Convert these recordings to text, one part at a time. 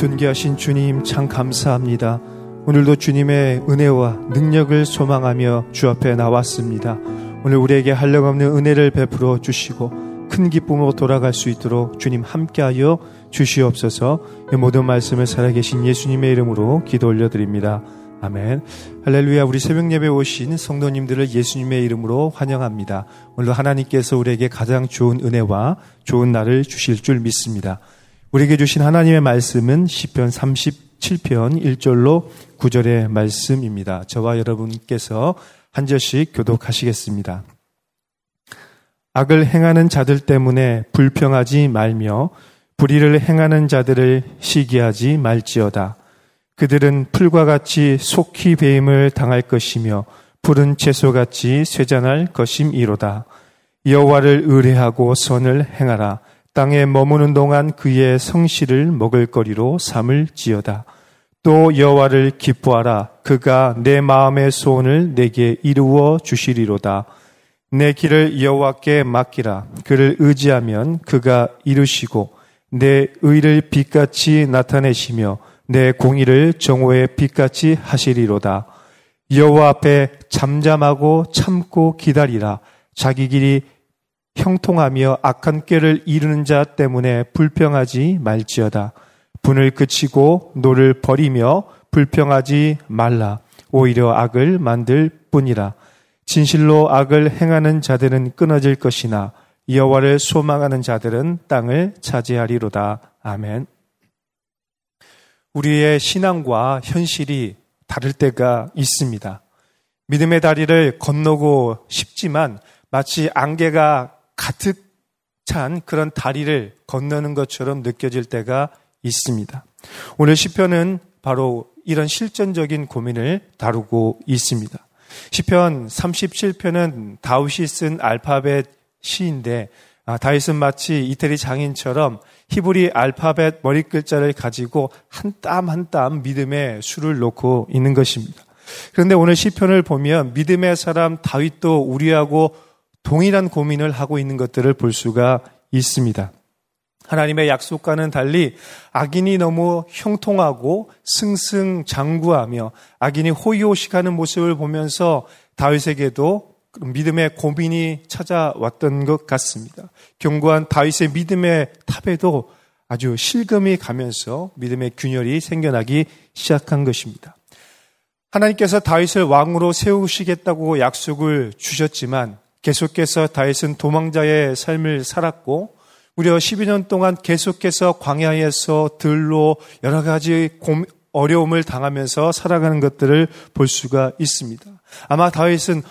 존귀하신 주님 참 감사합니다. 오늘도 주님의 은혜와 능력을 소망하며 주 앞에 나왔습니다. 오늘 우리에게 한량없는 은혜를 베풀어 주시고 큰 기쁨으로 돌아갈 수 있도록 주님 함께하여 주시옵소서 이 모든 말씀을 살아계신 예수님의 이름으로 기도 올려드립니다. 아멘. 할렐루야. 우리 새벽 예배 오신 성도님들을 예수님의 이름으로 환영합니다. 오늘 하나님께서 우리에게 가장 좋은 은혜와 좋은 날을 주실 줄 믿습니다. 우리에게 주신 하나님의 말씀은 시편 37편 1절로 9절의 말씀입니다. 저와 여러분께서 한 절씩 교독하시겠습니다. 악을 행하는 자들 때문에 불평하지 말며 불의를 행하는 자들을 시기하지 말지어다. 그들은 풀과 같이 속히 배임을 당할 것이며 푸른 채소같이 쇠잔할 것임이로다. 여호와를 의뢰하고 선을 행하라. 땅에 머무는 동안 그의 성실을 먹을 거리로 삼을 지어다. 또 여호와를 기뻐하라. 그가 내 마음의 소원을 내게 이루어 주시리로다. 내 길을 여호와께 맡기라. 그를 의지하면 그가 이루시고 내 의를 빛같이 나타내시며 내 공의를 정오의 빛같이 하시리로다. 여호와 앞에 잠잠하고 참고 기다리라. 자기 길이 형통하며 악한 꾀를 이루는 자 때문에 불평하지 말지어다. 분을 그치고 노를 버리며 불평하지 말라. 오히려 악을 만들 뿐이라. 진실로 악을 행하는 자들은 끊어질 것이나 여호와를 소망하는 자들은 땅을 차지하리로다. 아멘. 우리의 신앙과 현실이 다를 때가 있습니다. 믿음의 다리를 건너고 싶지만 마치 안개가 가득 찬 그런 다리를 건너는 것처럼 느껴질 때가 있습니다. 오늘 시편은 바로 이런 실전적인 고민을 다루고 있습니다. 시편 37편은 다윗이 쓴 알파벳 시인데 아, 다윗은 마치 이태리 장인처럼 히브리 알파벳 머리 글자를 가지고 한 땀 한 땀 믿음의 수를 놓고 있는 것입니다. 그런데 오늘 시편을 보면 믿음의 사람 다윗도 우리하고 동일한 고민을 하고 있는 것들을 볼 수가 있습니다. 하나님의 약속과는 달리 악인이 너무 형통하고 승승장구하며 악인이 호의호식하는 모습을 보면서 다윗에게도 믿음의 고민이 찾아왔던 것 같습니다. 견고한 다윗의 믿음의 탑에도 아주 실금이 가면서 믿음의 균열이 생겨나기 시작한 것입니다. 하나님께서 다윗을 왕으로 세우시겠다고 약속을 주셨지만 계속해서 다윗은 도망자의 삶을 살았고 무려 12년 동안 계속해서 광야에서 들로 여러 가지 어려움을 당하면서 살아가는 것들을 볼 수가 있습니다. 아마 다윗은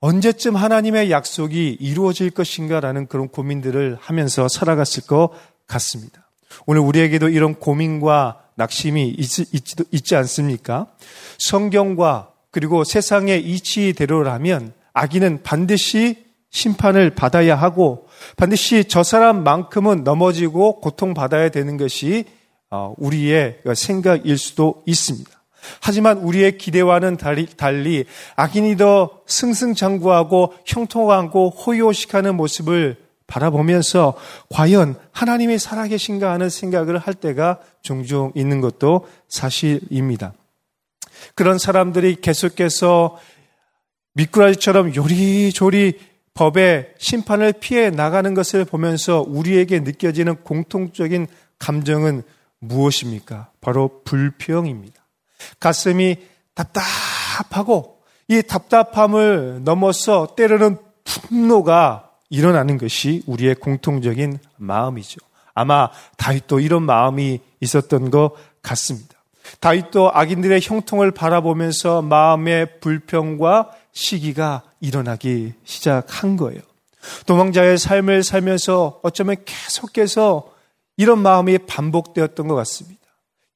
언제쯤 하나님의 약속이 이루어질 것인가라는 그런 고민들을 하면서 살아갔을 것 같습니다. 오늘 우리에게도 이런 고민과 낙심이 있, 있, 있지 않습니까? 성경과 그리고 세상의 이치대로라면 악인은 반드시 심판을 받아야 하고 반드시 저 사람만큼은 넘어지고 고통받아야 되는 것이 어, 우리의 생각일 수도 있습니다. 하지만 우리의 기대와는 달리, 악인이 더 승승장구하고 형통하고 호요식하는 모습을 바라보면서 과연 하나님이 살아계신가 하는 생각을 할 때가 종종 있는 것도 사실입니다. 그런 사람들이 계속해서 미꾸라지처럼 요리조리 법의 심판을 피해 나가는 것을 보면서 우리에게 느껴지는 공통적인 감정은 무엇입니까? 바로 불평입니다. 가슴이 답답하고 이 답답함을 넘어서 때로는 분노가 일어나는 것이 우리의 공통적인 마음이죠. 아마 다윗도 이런 마음이 있었던 것 같습니다. 다윗도 악인들의 형통을 바라보면서 마음의 불평과 시기가 일어나기 시작한 거예요. 도망자의 삶을 살면서 어쩌면 계속해서 이런 마음이 반복되었던 것 같습니다.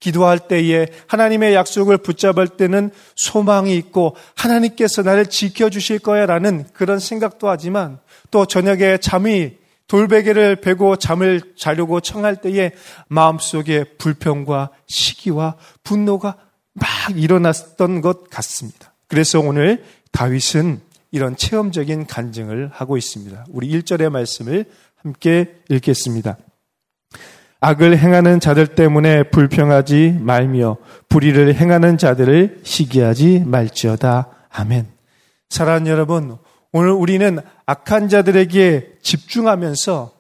기도할 때에 하나님의 약속을 붙잡을 때는 소망이 있고 하나님께서 나를 지켜주실 거야 라는 그런 생각도 하지만 또 저녁에 잠이 돌베개를 베고 잠을 자려고 청할 때에 마음속에 불평과 시기와 분노가 막 일어났던 것 같습니다. 그래서 오늘 다윗은 이런 체험적인 간증을 하고 있습니다. 우리 1절의 말씀을 함께 읽겠습니다. 악을 행하는 자들 때문에 불평하지 말며 불의를 행하는 자들을 시기하지 말지어다. 아멘. 사랑하는 여러분, 오늘 우리는 악한 자들에게 집중하면서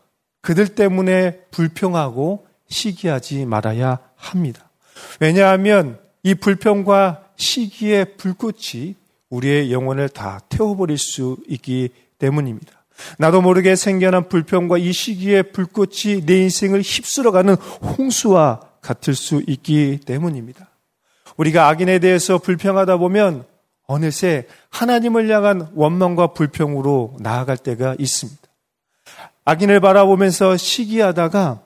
그들 때문에 불평하고 시기하지 말아야 합니다. 왜냐하면 이 불평과 시기의 불꽃이 우리의 영혼을 다 태워버릴 수 있기 때문입니다. 나도 모르게 생겨난 불평과 이 시기의 불꽃이 내 인생을 휩쓸어가는 홍수와 같을 수 있기 때문입니다. 우리가 악인에 대해서 불평하다 보면 어느새 하나님을 향한 원망과 불평으로 나아갈 때가 있습니다. 악인을 바라보면서 시기하다가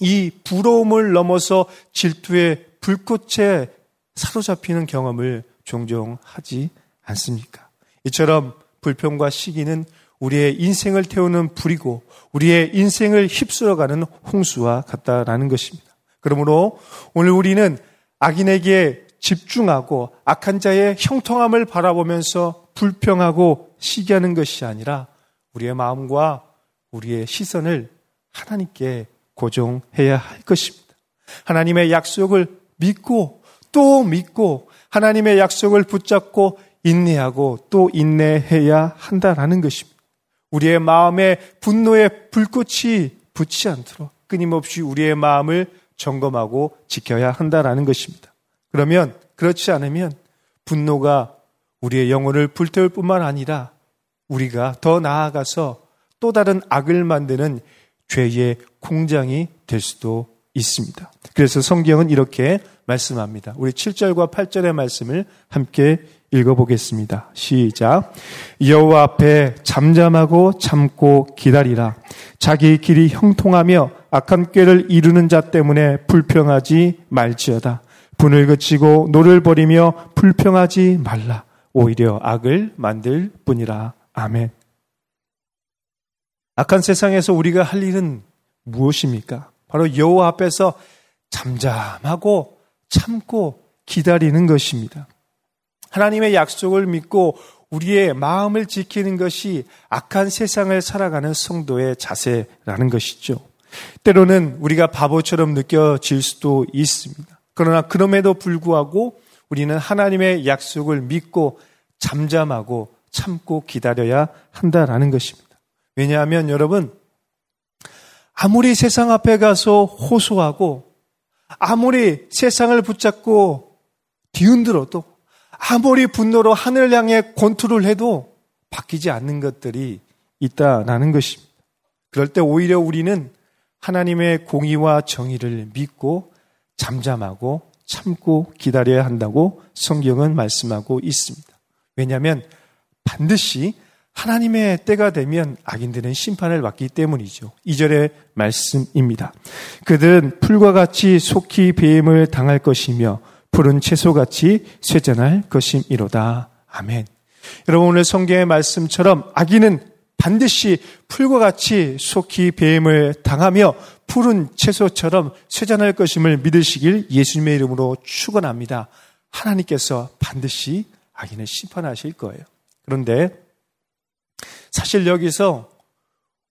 이 부러움을 넘어서 질투의 불꽃에 사로잡히는 경험을 종종 하지 않습니까? 이처럼 불평과 시기는 우리의 인생을 태우는 불이고 우리의 인생을 휩쓸어가는 홍수와 같다라는 것입니다. 그러므로 오늘 우리는 악인에게 집중하고 악한 자의 형통함을 바라보면서 불평하고 시기하는 것이 아니라 우리의 마음과 우리의 시선을 하나님께 고정해야 할 것입니다. 하나님의 약속을 믿고 또 믿고 하나님의 약속을 붙잡고 인내하고 또 인내해야 한다라는 것입니다. 우리의 마음에 분노의 불꽃이 붙지 않도록 끊임없이 우리의 마음을 점검하고 지켜야 한다라는 것입니다. 그러면 그렇지 않으면 분노가 우리의 영혼을 불태울 뿐만 아니라 우리가 더 나아가서 또 다른 악을 만드는 죄의 공장이 될 수도 있습니다. 그래서 성경은 이렇게 말씀합니다. 우리 7절과 8절의 말씀을 함께 읽어보겠습니다. 시작. 여호와 앞에 잠잠하고 참고 기다리라. 자기 길이 형통하며 악한 꾀를 이루는 자 때문에 불평하지 말지어다. 분을 그치고 노를 버리며 불평하지 말라. 오히려 악을 만들 뿐이라. 아멘. 악한 세상에서 우리가 할 일은 무엇입니까? 바로 여호와 앞에서 잠잠하고 참고 기다리는 것입니다. 하나님의 약속을 믿고 우리의 마음을 지키는 것이 악한 세상을 살아가는 성도의 자세라는 것이죠. 때로는 우리가 바보처럼 느껴질 수도 있습니다. 그러나 그럼에도 불구하고 우리는 하나님의 약속을 믿고 잠잠하고 참고 기다려야 한다라는 것입니다. 왜냐하면 여러분, 아무리 세상 앞에 가서 호소하고 아무리 세상을 붙잡고 뒤흔들어도 아무리 분노로 하늘을 향해 권투를 해도 바뀌지 않는 것들이 있다라는 것입니다. 그럴 때 오히려 우리는 하나님의 공의와 정의를 믿고 잠잠하고 참고 기다려야 한다고 성경은 말씀하고 있습니다. 왜냐하면 반드시 하나님의 때가 되면 악인들은 심판을 받기 때문이죠. 2절의 말씀입니다. 그들은 풀과 같이 속히 배임을 당할 것이며 푸른 채소같이 쇠잔할 것임이로다. 아멘. 여러분 오늘 성경의 말씀처럼 악인은 반드시 풀과 같이 속히 배임을 당하며 푸른 채소처럼 쇠잔할 것임을 믿으시길 예수님의 이름으로 축원합니다. 하나님께서 반드시 악인을 심판하실 거예요. 그런데 사실 여기서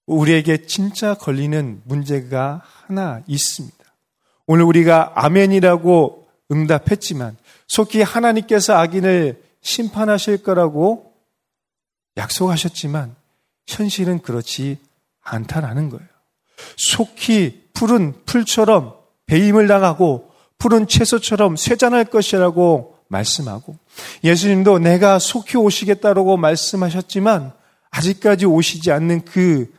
우리에게 진짜 걸리는 문제가 하나 있습니다. 오늘 우리가 아멘이라고 응답했지만 속히 하나님께서 악인을 심판하실 거라고 약속하셨지만 현실은 그렇지 않다라는 거예요. 속히 푸른 풀처럼 배임을 당하고 푸른 채소처럼 쇠잔할 것이라고 말씀하고 예수님도 내가 속히 오시겠다라고 말씀하셨지만 아직까지 오시지 않는 그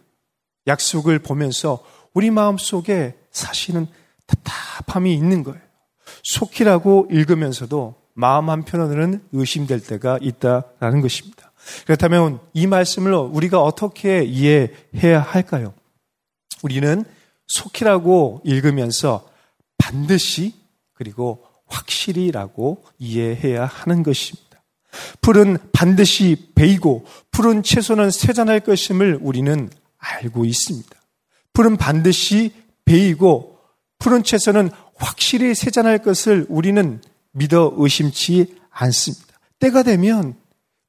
약속을 보면서 우리 마음 속에 사실은 답답함이 있는 거예요. 속히라고 읽으면서도 마음 한편으로는 의심될 때가 있다라는 것입니다. 그렇다면 이 말씀을 우리가 어떻게 이해해야 할까요? 우리는 속히라고 읽으면서 반드시 그리고 확실히라고 이해해야 하는 것입니다. 풀은 반드시 베이고 푸른 채소는 세잔할 것임을 우리는 알고 있습니다. 풀은 반드시 베이고 푸른 채소는 확실히 세잔할 것을 우리는 믿어 의심치 않습니다. 때가 되면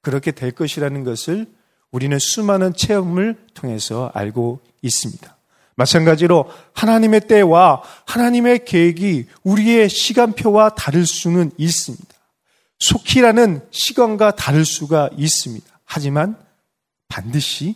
그렇게 될 것이라는 것을 우리는 수많은 체험을 통해서 알고 있습니다. 마찬가지로 하나님의 때와 하나님의 계획이 우리의 시간표와 다를 수는 있습니다. 속히라는 시간과 다를 수가 있습니다. 하지만 반드시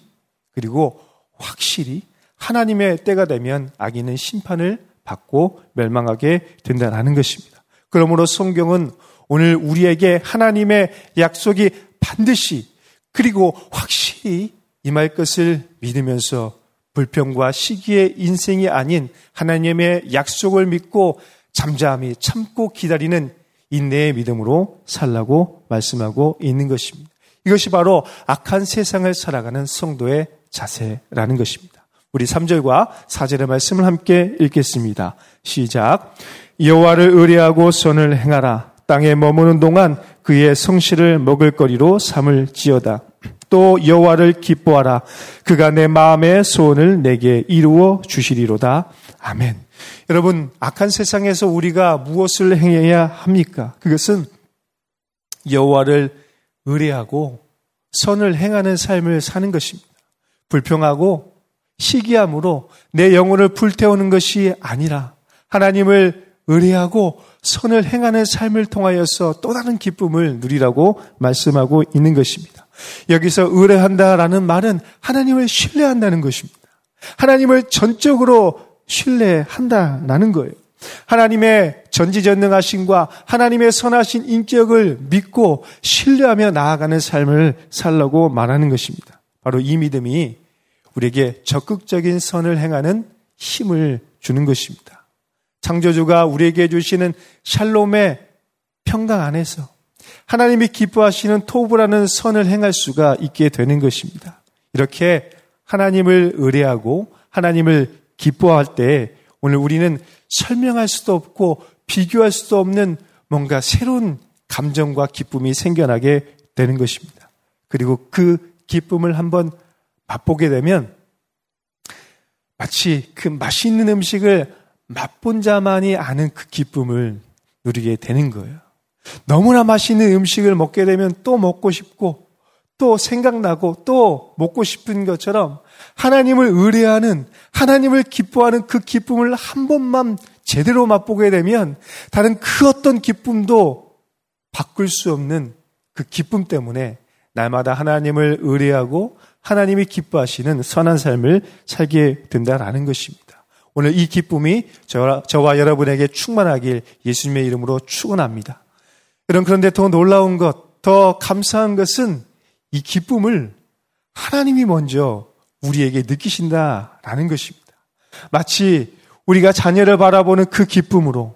그리고 확실히 하나님의 때가 되면 악인은 심판을 받고 멸망하게 된다는 것입니다. 그러므로 성경은 오늘 우리에게 하나님의 약속이 반드시 그리고 확실히 임할 것을 믿으면서 불평과 시기의 인생이 아닌 하나님의 약속을 믿고 잠잠히 참고 기다리는 인내의 믿음으로 살라고 말씀하고 있는 것입니다. 이것이 바로 악한 세상을 살아가는 성도의 자세라는 것입니다. 우리 3절과 4절의 말씀을 함께 읽겠습니다. 시작. 여호와를 의뢰하고 선을 행하라. 땅에 머무는 동안 그의 성실을 먹을 거리로 삼을 지어다. 또 여호와를 기뻐하라. 그가 내 마음의 소원을 내게 이루어 주시리로다. 아멘. 여러분, 악한 세상에서 우리가 무엇을 행해야 합니까? 그것은 여호와를 의뢰하고 선을 행하는 삶을 사는 것입니다. 불평하고 시기함으로 내 영혼을 불태우는 것이 아니라 하나님을 의뢰하고 선을 행하는 삶을 통하여서 또 다른 기쁨을 누리라고 말씀하고 있는 것입니다. 여기서 의뢰한다라는 말은 하나님을 신뢰한다는 것입니다. 하나님을 전적으로 신뢰한다라는 거예요. 하나님의 전지전능하신과 하나님의 선하신 인격을 믿고 신뢰하며 나아가는 삶을 살라고 말하는 것입니다. 바로 이 믿음이 우리에게 적극적인 선을 행하는 힘을 주는 것입니다. 창조주가 우리에게 주시는 샬롬의 평강 안에서 하나님이 기뻐하시는 토부라는 선을 행할 수가 있게 되는 것입니다. 이렇게 하나님을 의뢰하고 하나님을 기뻐할 때 오늘 우리는 설명할 수도 없고 비교할 수도 없는 뭔가 새로운 감정과 기쁨이 생겨나게 되는 것입니다. 그리고 그 기쁨을 한번 맛보게 되면 마치 그 맛있는 음식을 맛본 자만이 아는 그 기쁨을 누리게 되는 거예요. 너무나 맛있는 음식을 먹게 되면 또 먹고 싶고 또 생각나고 또 먹고 싶은 것처럼 하나님을 의뢰하는 하나님을 기뻐하는 그 기쁨을 한 번만 제대로 맛보게 되면 다른 그 어떤 기쁨도 바꿀 수 없는 그 기쁨 때문에 날마다 하나님을 의뢰하고 하나님이 기뻐하시는 선한 삶을 살게 된다라는 것입니다. 오늘 이 기쁨이 저와 여러분에게 충만하길 예수님의 이름으로 축원합니다. 여러분 그런데 더 놀라운 것, 더 감사한 것은 이 기쁨을 하나님이 먼저 우리에게 느끼신다라는 것입니다. 마치 우리가 자녀를 바라보는 그 기쁨으로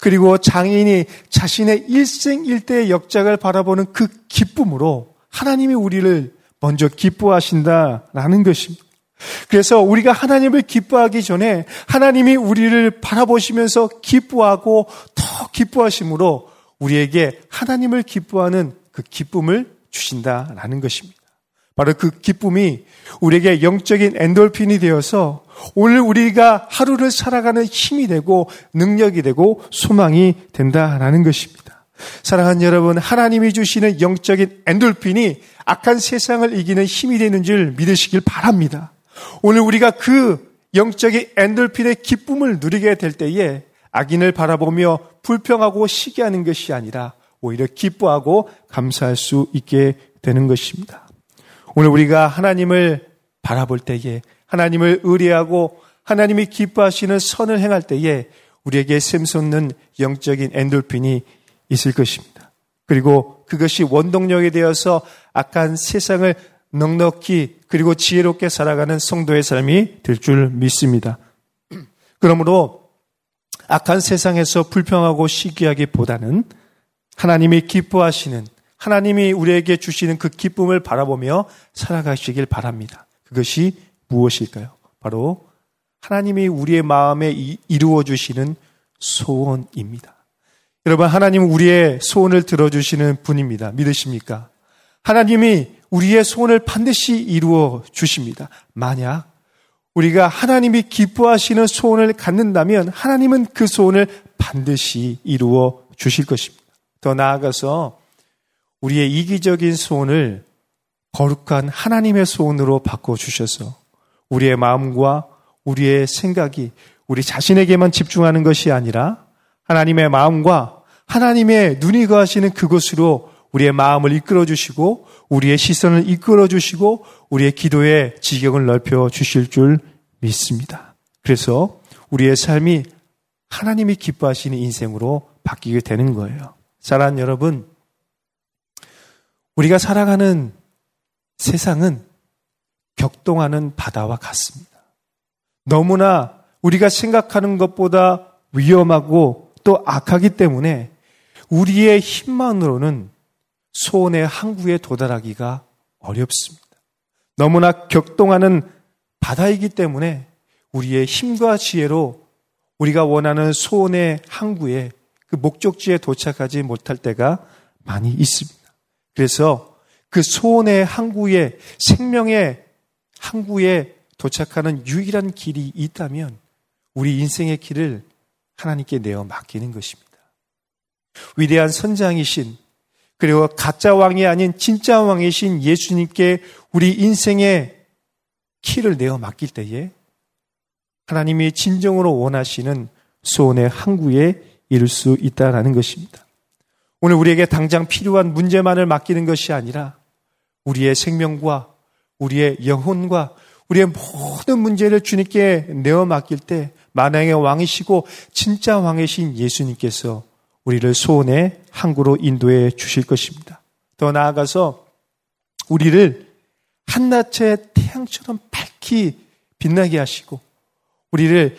그리고 장인이 자신의 일생일대의 역작을 바라보는 그 기쁨으로 하나님이 우리를 먼저 기뻐하신다라는 것입니다. 그래서 우리가 하나님을 기뻐하기 전에 하나님이 우리를 바라보시면서 기뻐하고 더 기뻐하심으로 우리에게 하나님을 기뻐하는 그 기쁨을 주신다라는 것입니다. 바로 그 기쁨이 우리에게 영적인 엔돌핀이 되어서 오늘 우리가 하루를 살아가는 힘이 되고 능력이 되고 소망이 된다라는 것입니다. 사랑하는 여러분, 하나님이 주시는 영적인 엔돌핀이 악한 세상을 이기는 힘이 되는 줄 믿으시길 바랍니다. 오늘 우리가 그 영적인 엔돌핀의 기쁨을 누리게 될 때에 악인을 바라보며 불평하고 시기하는 것이 아니라 오히려 기뻐하고 감사할 수 있게 되는 것입니다. 오늘 우리가 하나님을 바라볼 때에 하나님을 의뢰하고 하나님이 기뻐하시는 선을 행할 때에 우리에게 샘솟는 영적인 엔돌핀이 있을 것입니다. 그리고 그것이 원동력이 되어서 악한 세상을 넉넉히 그리고 지혜롭게 살아가는 성도의 삶이 될 줄 믿습니다. 그러므로 악한 세상에서 불평하고 시기하기보다는 하나님이 기뻐하시는 하나님이 우리에게 주시는 그 기쁨을 바라보며 살아가시길 바랍니다. 그것이 무엇일까요? 바로 하나님이 우리의 마음에 이루어 주시는 소원입니다. 여러분, 하나님은 우리의 소원을 들어주시는 분입니다. 믿으십니까? 하나님이 우리의 소원을 반드시 이루어 주십니다. 만약 우리가 하나님이 기뻐하시는 소원을 갖는다면 하나님은 그 소원을 반드시 이루어 주실 것입니다. 더 나아가서 우리의 이기적인 소원을 거룩한 하나님의 소원으로 바꿔 주셔서 우리의 마음과 우리의 생각이 우리 자신에게만 집중하는 것이 아니라 하나님의 마음과 하나님의 눈이 거하시는 그곳으로 우리의 마음을 이끌어 주시고 우리의 시선을 이끌어 주시고 우리의 기도의 지경을 넓혀 주실 줄 믿습니다. 그래서 우리의 삶이 하나님이 기뻐하시는 인생으로 바뀌게 되는 거예요. 사랑하는 여러분, 우리가 살아가는 세상은 격동하는 바다와 같습니다. 너무나 우리가 생각하는 것보다 위험하고 또 악하기 때문에 우리의 힘만으로는 소원의 항구에 도달하기가 어렵습니다. 너무나 격동하는 바다이기 때문에 우리의 힘과 지혜로 우리가 원하는 소원의 항구에 그 목적지에 도착하지 못할 때가 많이 있습니다. 그래서 그 소원의 항구에 생명의 항구에 도착하는 유일한 길이 있다면 우리 인생의 길을 하나님께 내어 맡기는 것입니다. 위대한 선장이신 그리고 가짜 왕이 아닌 진짜 왕이신 예수님께 우리 인생의 키를 내어 맡길 때에 하나님이 진정으로 원하시는 소원의 항구에 이룰 수 있다라는 것입니다. 오늘 우리에게 당장 필요한 문제만을 맡기는 것이 아니라 우리의 생명과 우리의 영혼과 우리의 모든 문제를 주님께 내어 맡길 때 만왕의 왕이시고 진짜 왕이신 예수님께서 우리를 소원의 항구로 인도해 주실 것입니다. 더 나아가서 우리를 한낮의 태양처럼 밝히 빛나게 하시고 우리를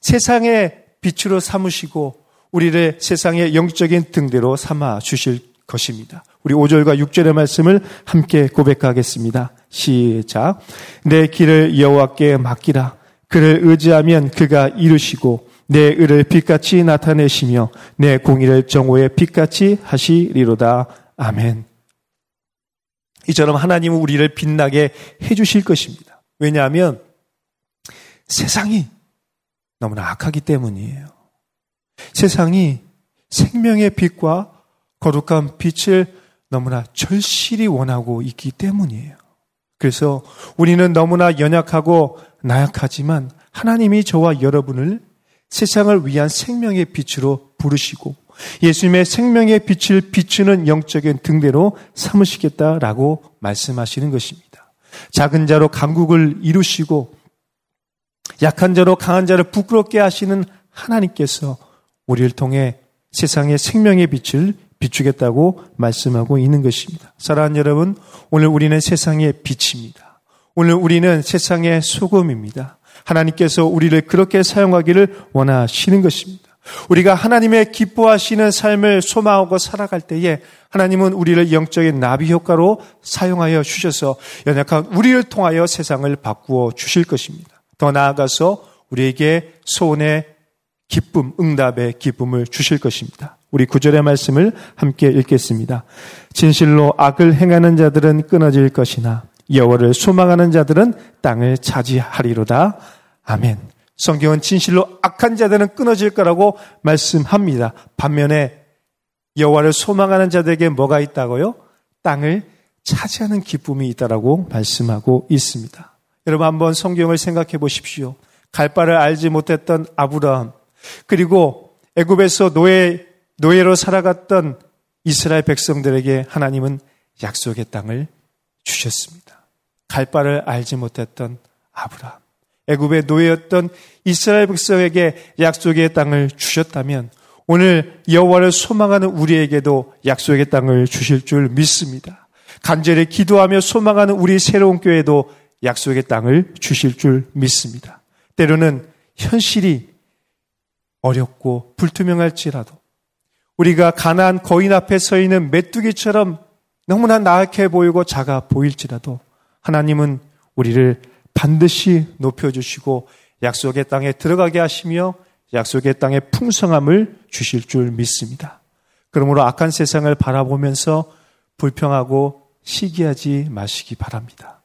세상의 빛으로 삼으시고 우리를 세상의 영적인 등대로 삼아 주실 것입니다. 우리 5절과 6절의 말씀을 함께 고백하겠습니다. 시작. 내 길을 여호와께 맡기라. 그를 의지하면 그가 이루시고 내 의를 빛같이 나타내시며 내 공의를 정오의 빛같이 하시리로다. 아멘. 이처럼 하나님은 우리를 빛나게 해주실 것입니다. 왜냐하면 세상이 너무나 악하기 때문이에요. 세상이 생명의 빛과 거룩한 빛을 너무나 절실히 원하고 있기 때문이에요. 그래서 우리는 너무나 연약하고 나약하지만 하나님이 저와 여러분을 세상을 위한 생명의 빛으로 부르시고 예수님의 생명의 빛을 비추는 영적인 등대로 삼으시겠다라고 말씀하시는 것입니다. 작은 자로 강국을 이루시고 약한 자로 강한 자를 부끄럽게 하시는 하나님께서 우리를 통해 세상의 생명의 빛을 비추겠다고 말씀하고 있는 것입니다. 사랑하는 여러분, 오늘 우리는 세상의 빛입니다. 오늘 우리는 세상의 소금입니다. 하나님께서 우리를 그렇게 사용하기를 원하시는 것입니다. 우리가 하나님의 기뻐하시는 삶을 소망하고 살아갈 때에 하나님은 우리를 영적인 나비 효과로 사용하여 주셔서 연약한 우리를 통하여 세상을 바꾸어 주실 것입니다. 더 나아가서 우리에게 소원의 기쁨, 응답의 기쁨을 주실 것입니다. 우리 구절의 말씀을 함께 읽겠습니다. 진실로 악을 행하는 자들은 끊어질 것이나 여호와를 소망하는 자들은 땅을 차지하리로다. 아멘. 성경은 진실로 악한 자들은 끊어질 거라고 말씀합니다. 반면에 여호와를 소망하는 자들에게 뭐가 있다고요? 땅을 차지하는 기쁨이 있다라고 말씀하고 있습니다. 여러분 한번 성경을 생각해 보십시오. 갈 바를 알지 못했던 아브라함 그리고 애굽에서 노예 노예로 살아갔던 이스라엘 백성들에게 하나님은 약속의 땅을 주셨습니다. 갈 바를 알지 못했던 아브라함 애굽의 노예였던 이스라엘 백성에게 약속의 땅을 주셨다면 오늘 여호와를 소망하는 우리에게도 약속의 땅을 주실 줄 믿습니다. 간절히 기도하며 소망하는 우리 새로운 교회도 약속의 땅을 주실 줄 믿습니다. 때로는 현실이 어렵고 불투명할지라도 우리가 가난한 거인 앞에 서 있는 메뚜기처럼 너무나 나약해 보이고 작아 보일지라도 하나님은 우리를 반드시 높여주시고 약속의 땅에 들어가게 하시며 약속의 땅의 풍성함을 주실 줄 믿습니다. 그러므로 악한 세상을 바라보면서 불평하고 시기하지 마시기 바랍니다.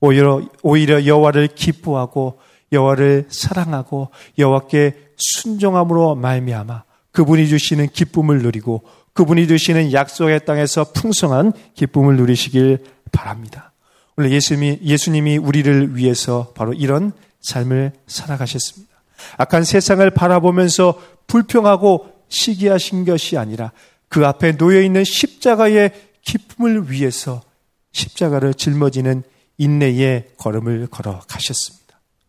오히려 오히려 여호와를 기뻐하고 여호와를 사랑하고 여호와께 순종함으로 말미암아 그분이 주시는 기쁨을 누리고 그분이 주시는 약속의 땅에서 풍성한 기쁨을 누리시길 바랍니다. 오늘 예수님이, 예수님이 우리를 위해서 바로 이런 삶을 살아가셨습니다. 악한 세상을 바라보면서 불평하고 시기하신 것이 아니라 그 앞에 놓여 있는 십자가의 기쁨을 위해서 십자가를 짊어지는 인내의 걸음을 걸어 가셨습니다.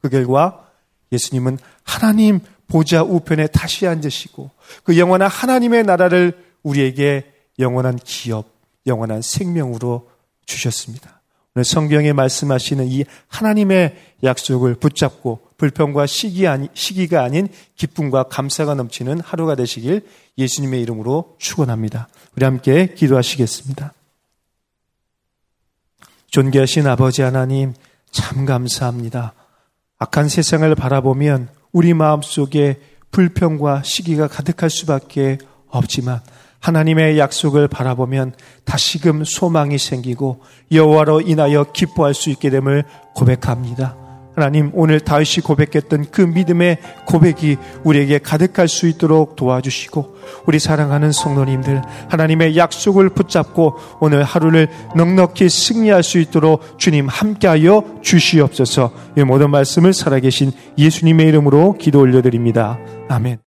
그 결과 예수님은 하나님 보좌 우편에 다시 앉으시고 그 영원한 하나님의 나라를 우리에게 영원한 기업, 영원한 생명으로 주셨습니다. 오늘 성경에 말씀하시는 이 하나님의 약속을 붙잡고 불평과 시기 아니, 시기가 아닌 기쁨과 감사가 넘치는 하루가 되시길 예수님의 이름으로 축원합니다. 우리 함께 기도하시겠습니다. 존귀하신 아버지 하나님 참 감사합니다. 악한 세상을 바라보면 우리 마음속에 불평과 시기가 가득할 수밖에 없지만 하나님의 약속을 바라보면 다시금 소망이 생기고 여호와로 인하여 기뻐할 수 있게 됨을 고백합니다. 하나님 오늘 다윗이 고백했던 그 믿음의 고백이 우리에게 가득할 수 있도록 도와주시고 우리 사랑하는 성도님들 하나님의 약속을 붙잡고 오늘 하루를 넉넉히 승리할 수 있도록 주님 함께하여 주시옵소서 이 모든 말씀을 살아계신 예수님의 이름으로 기도 올려드립니다. 아멘.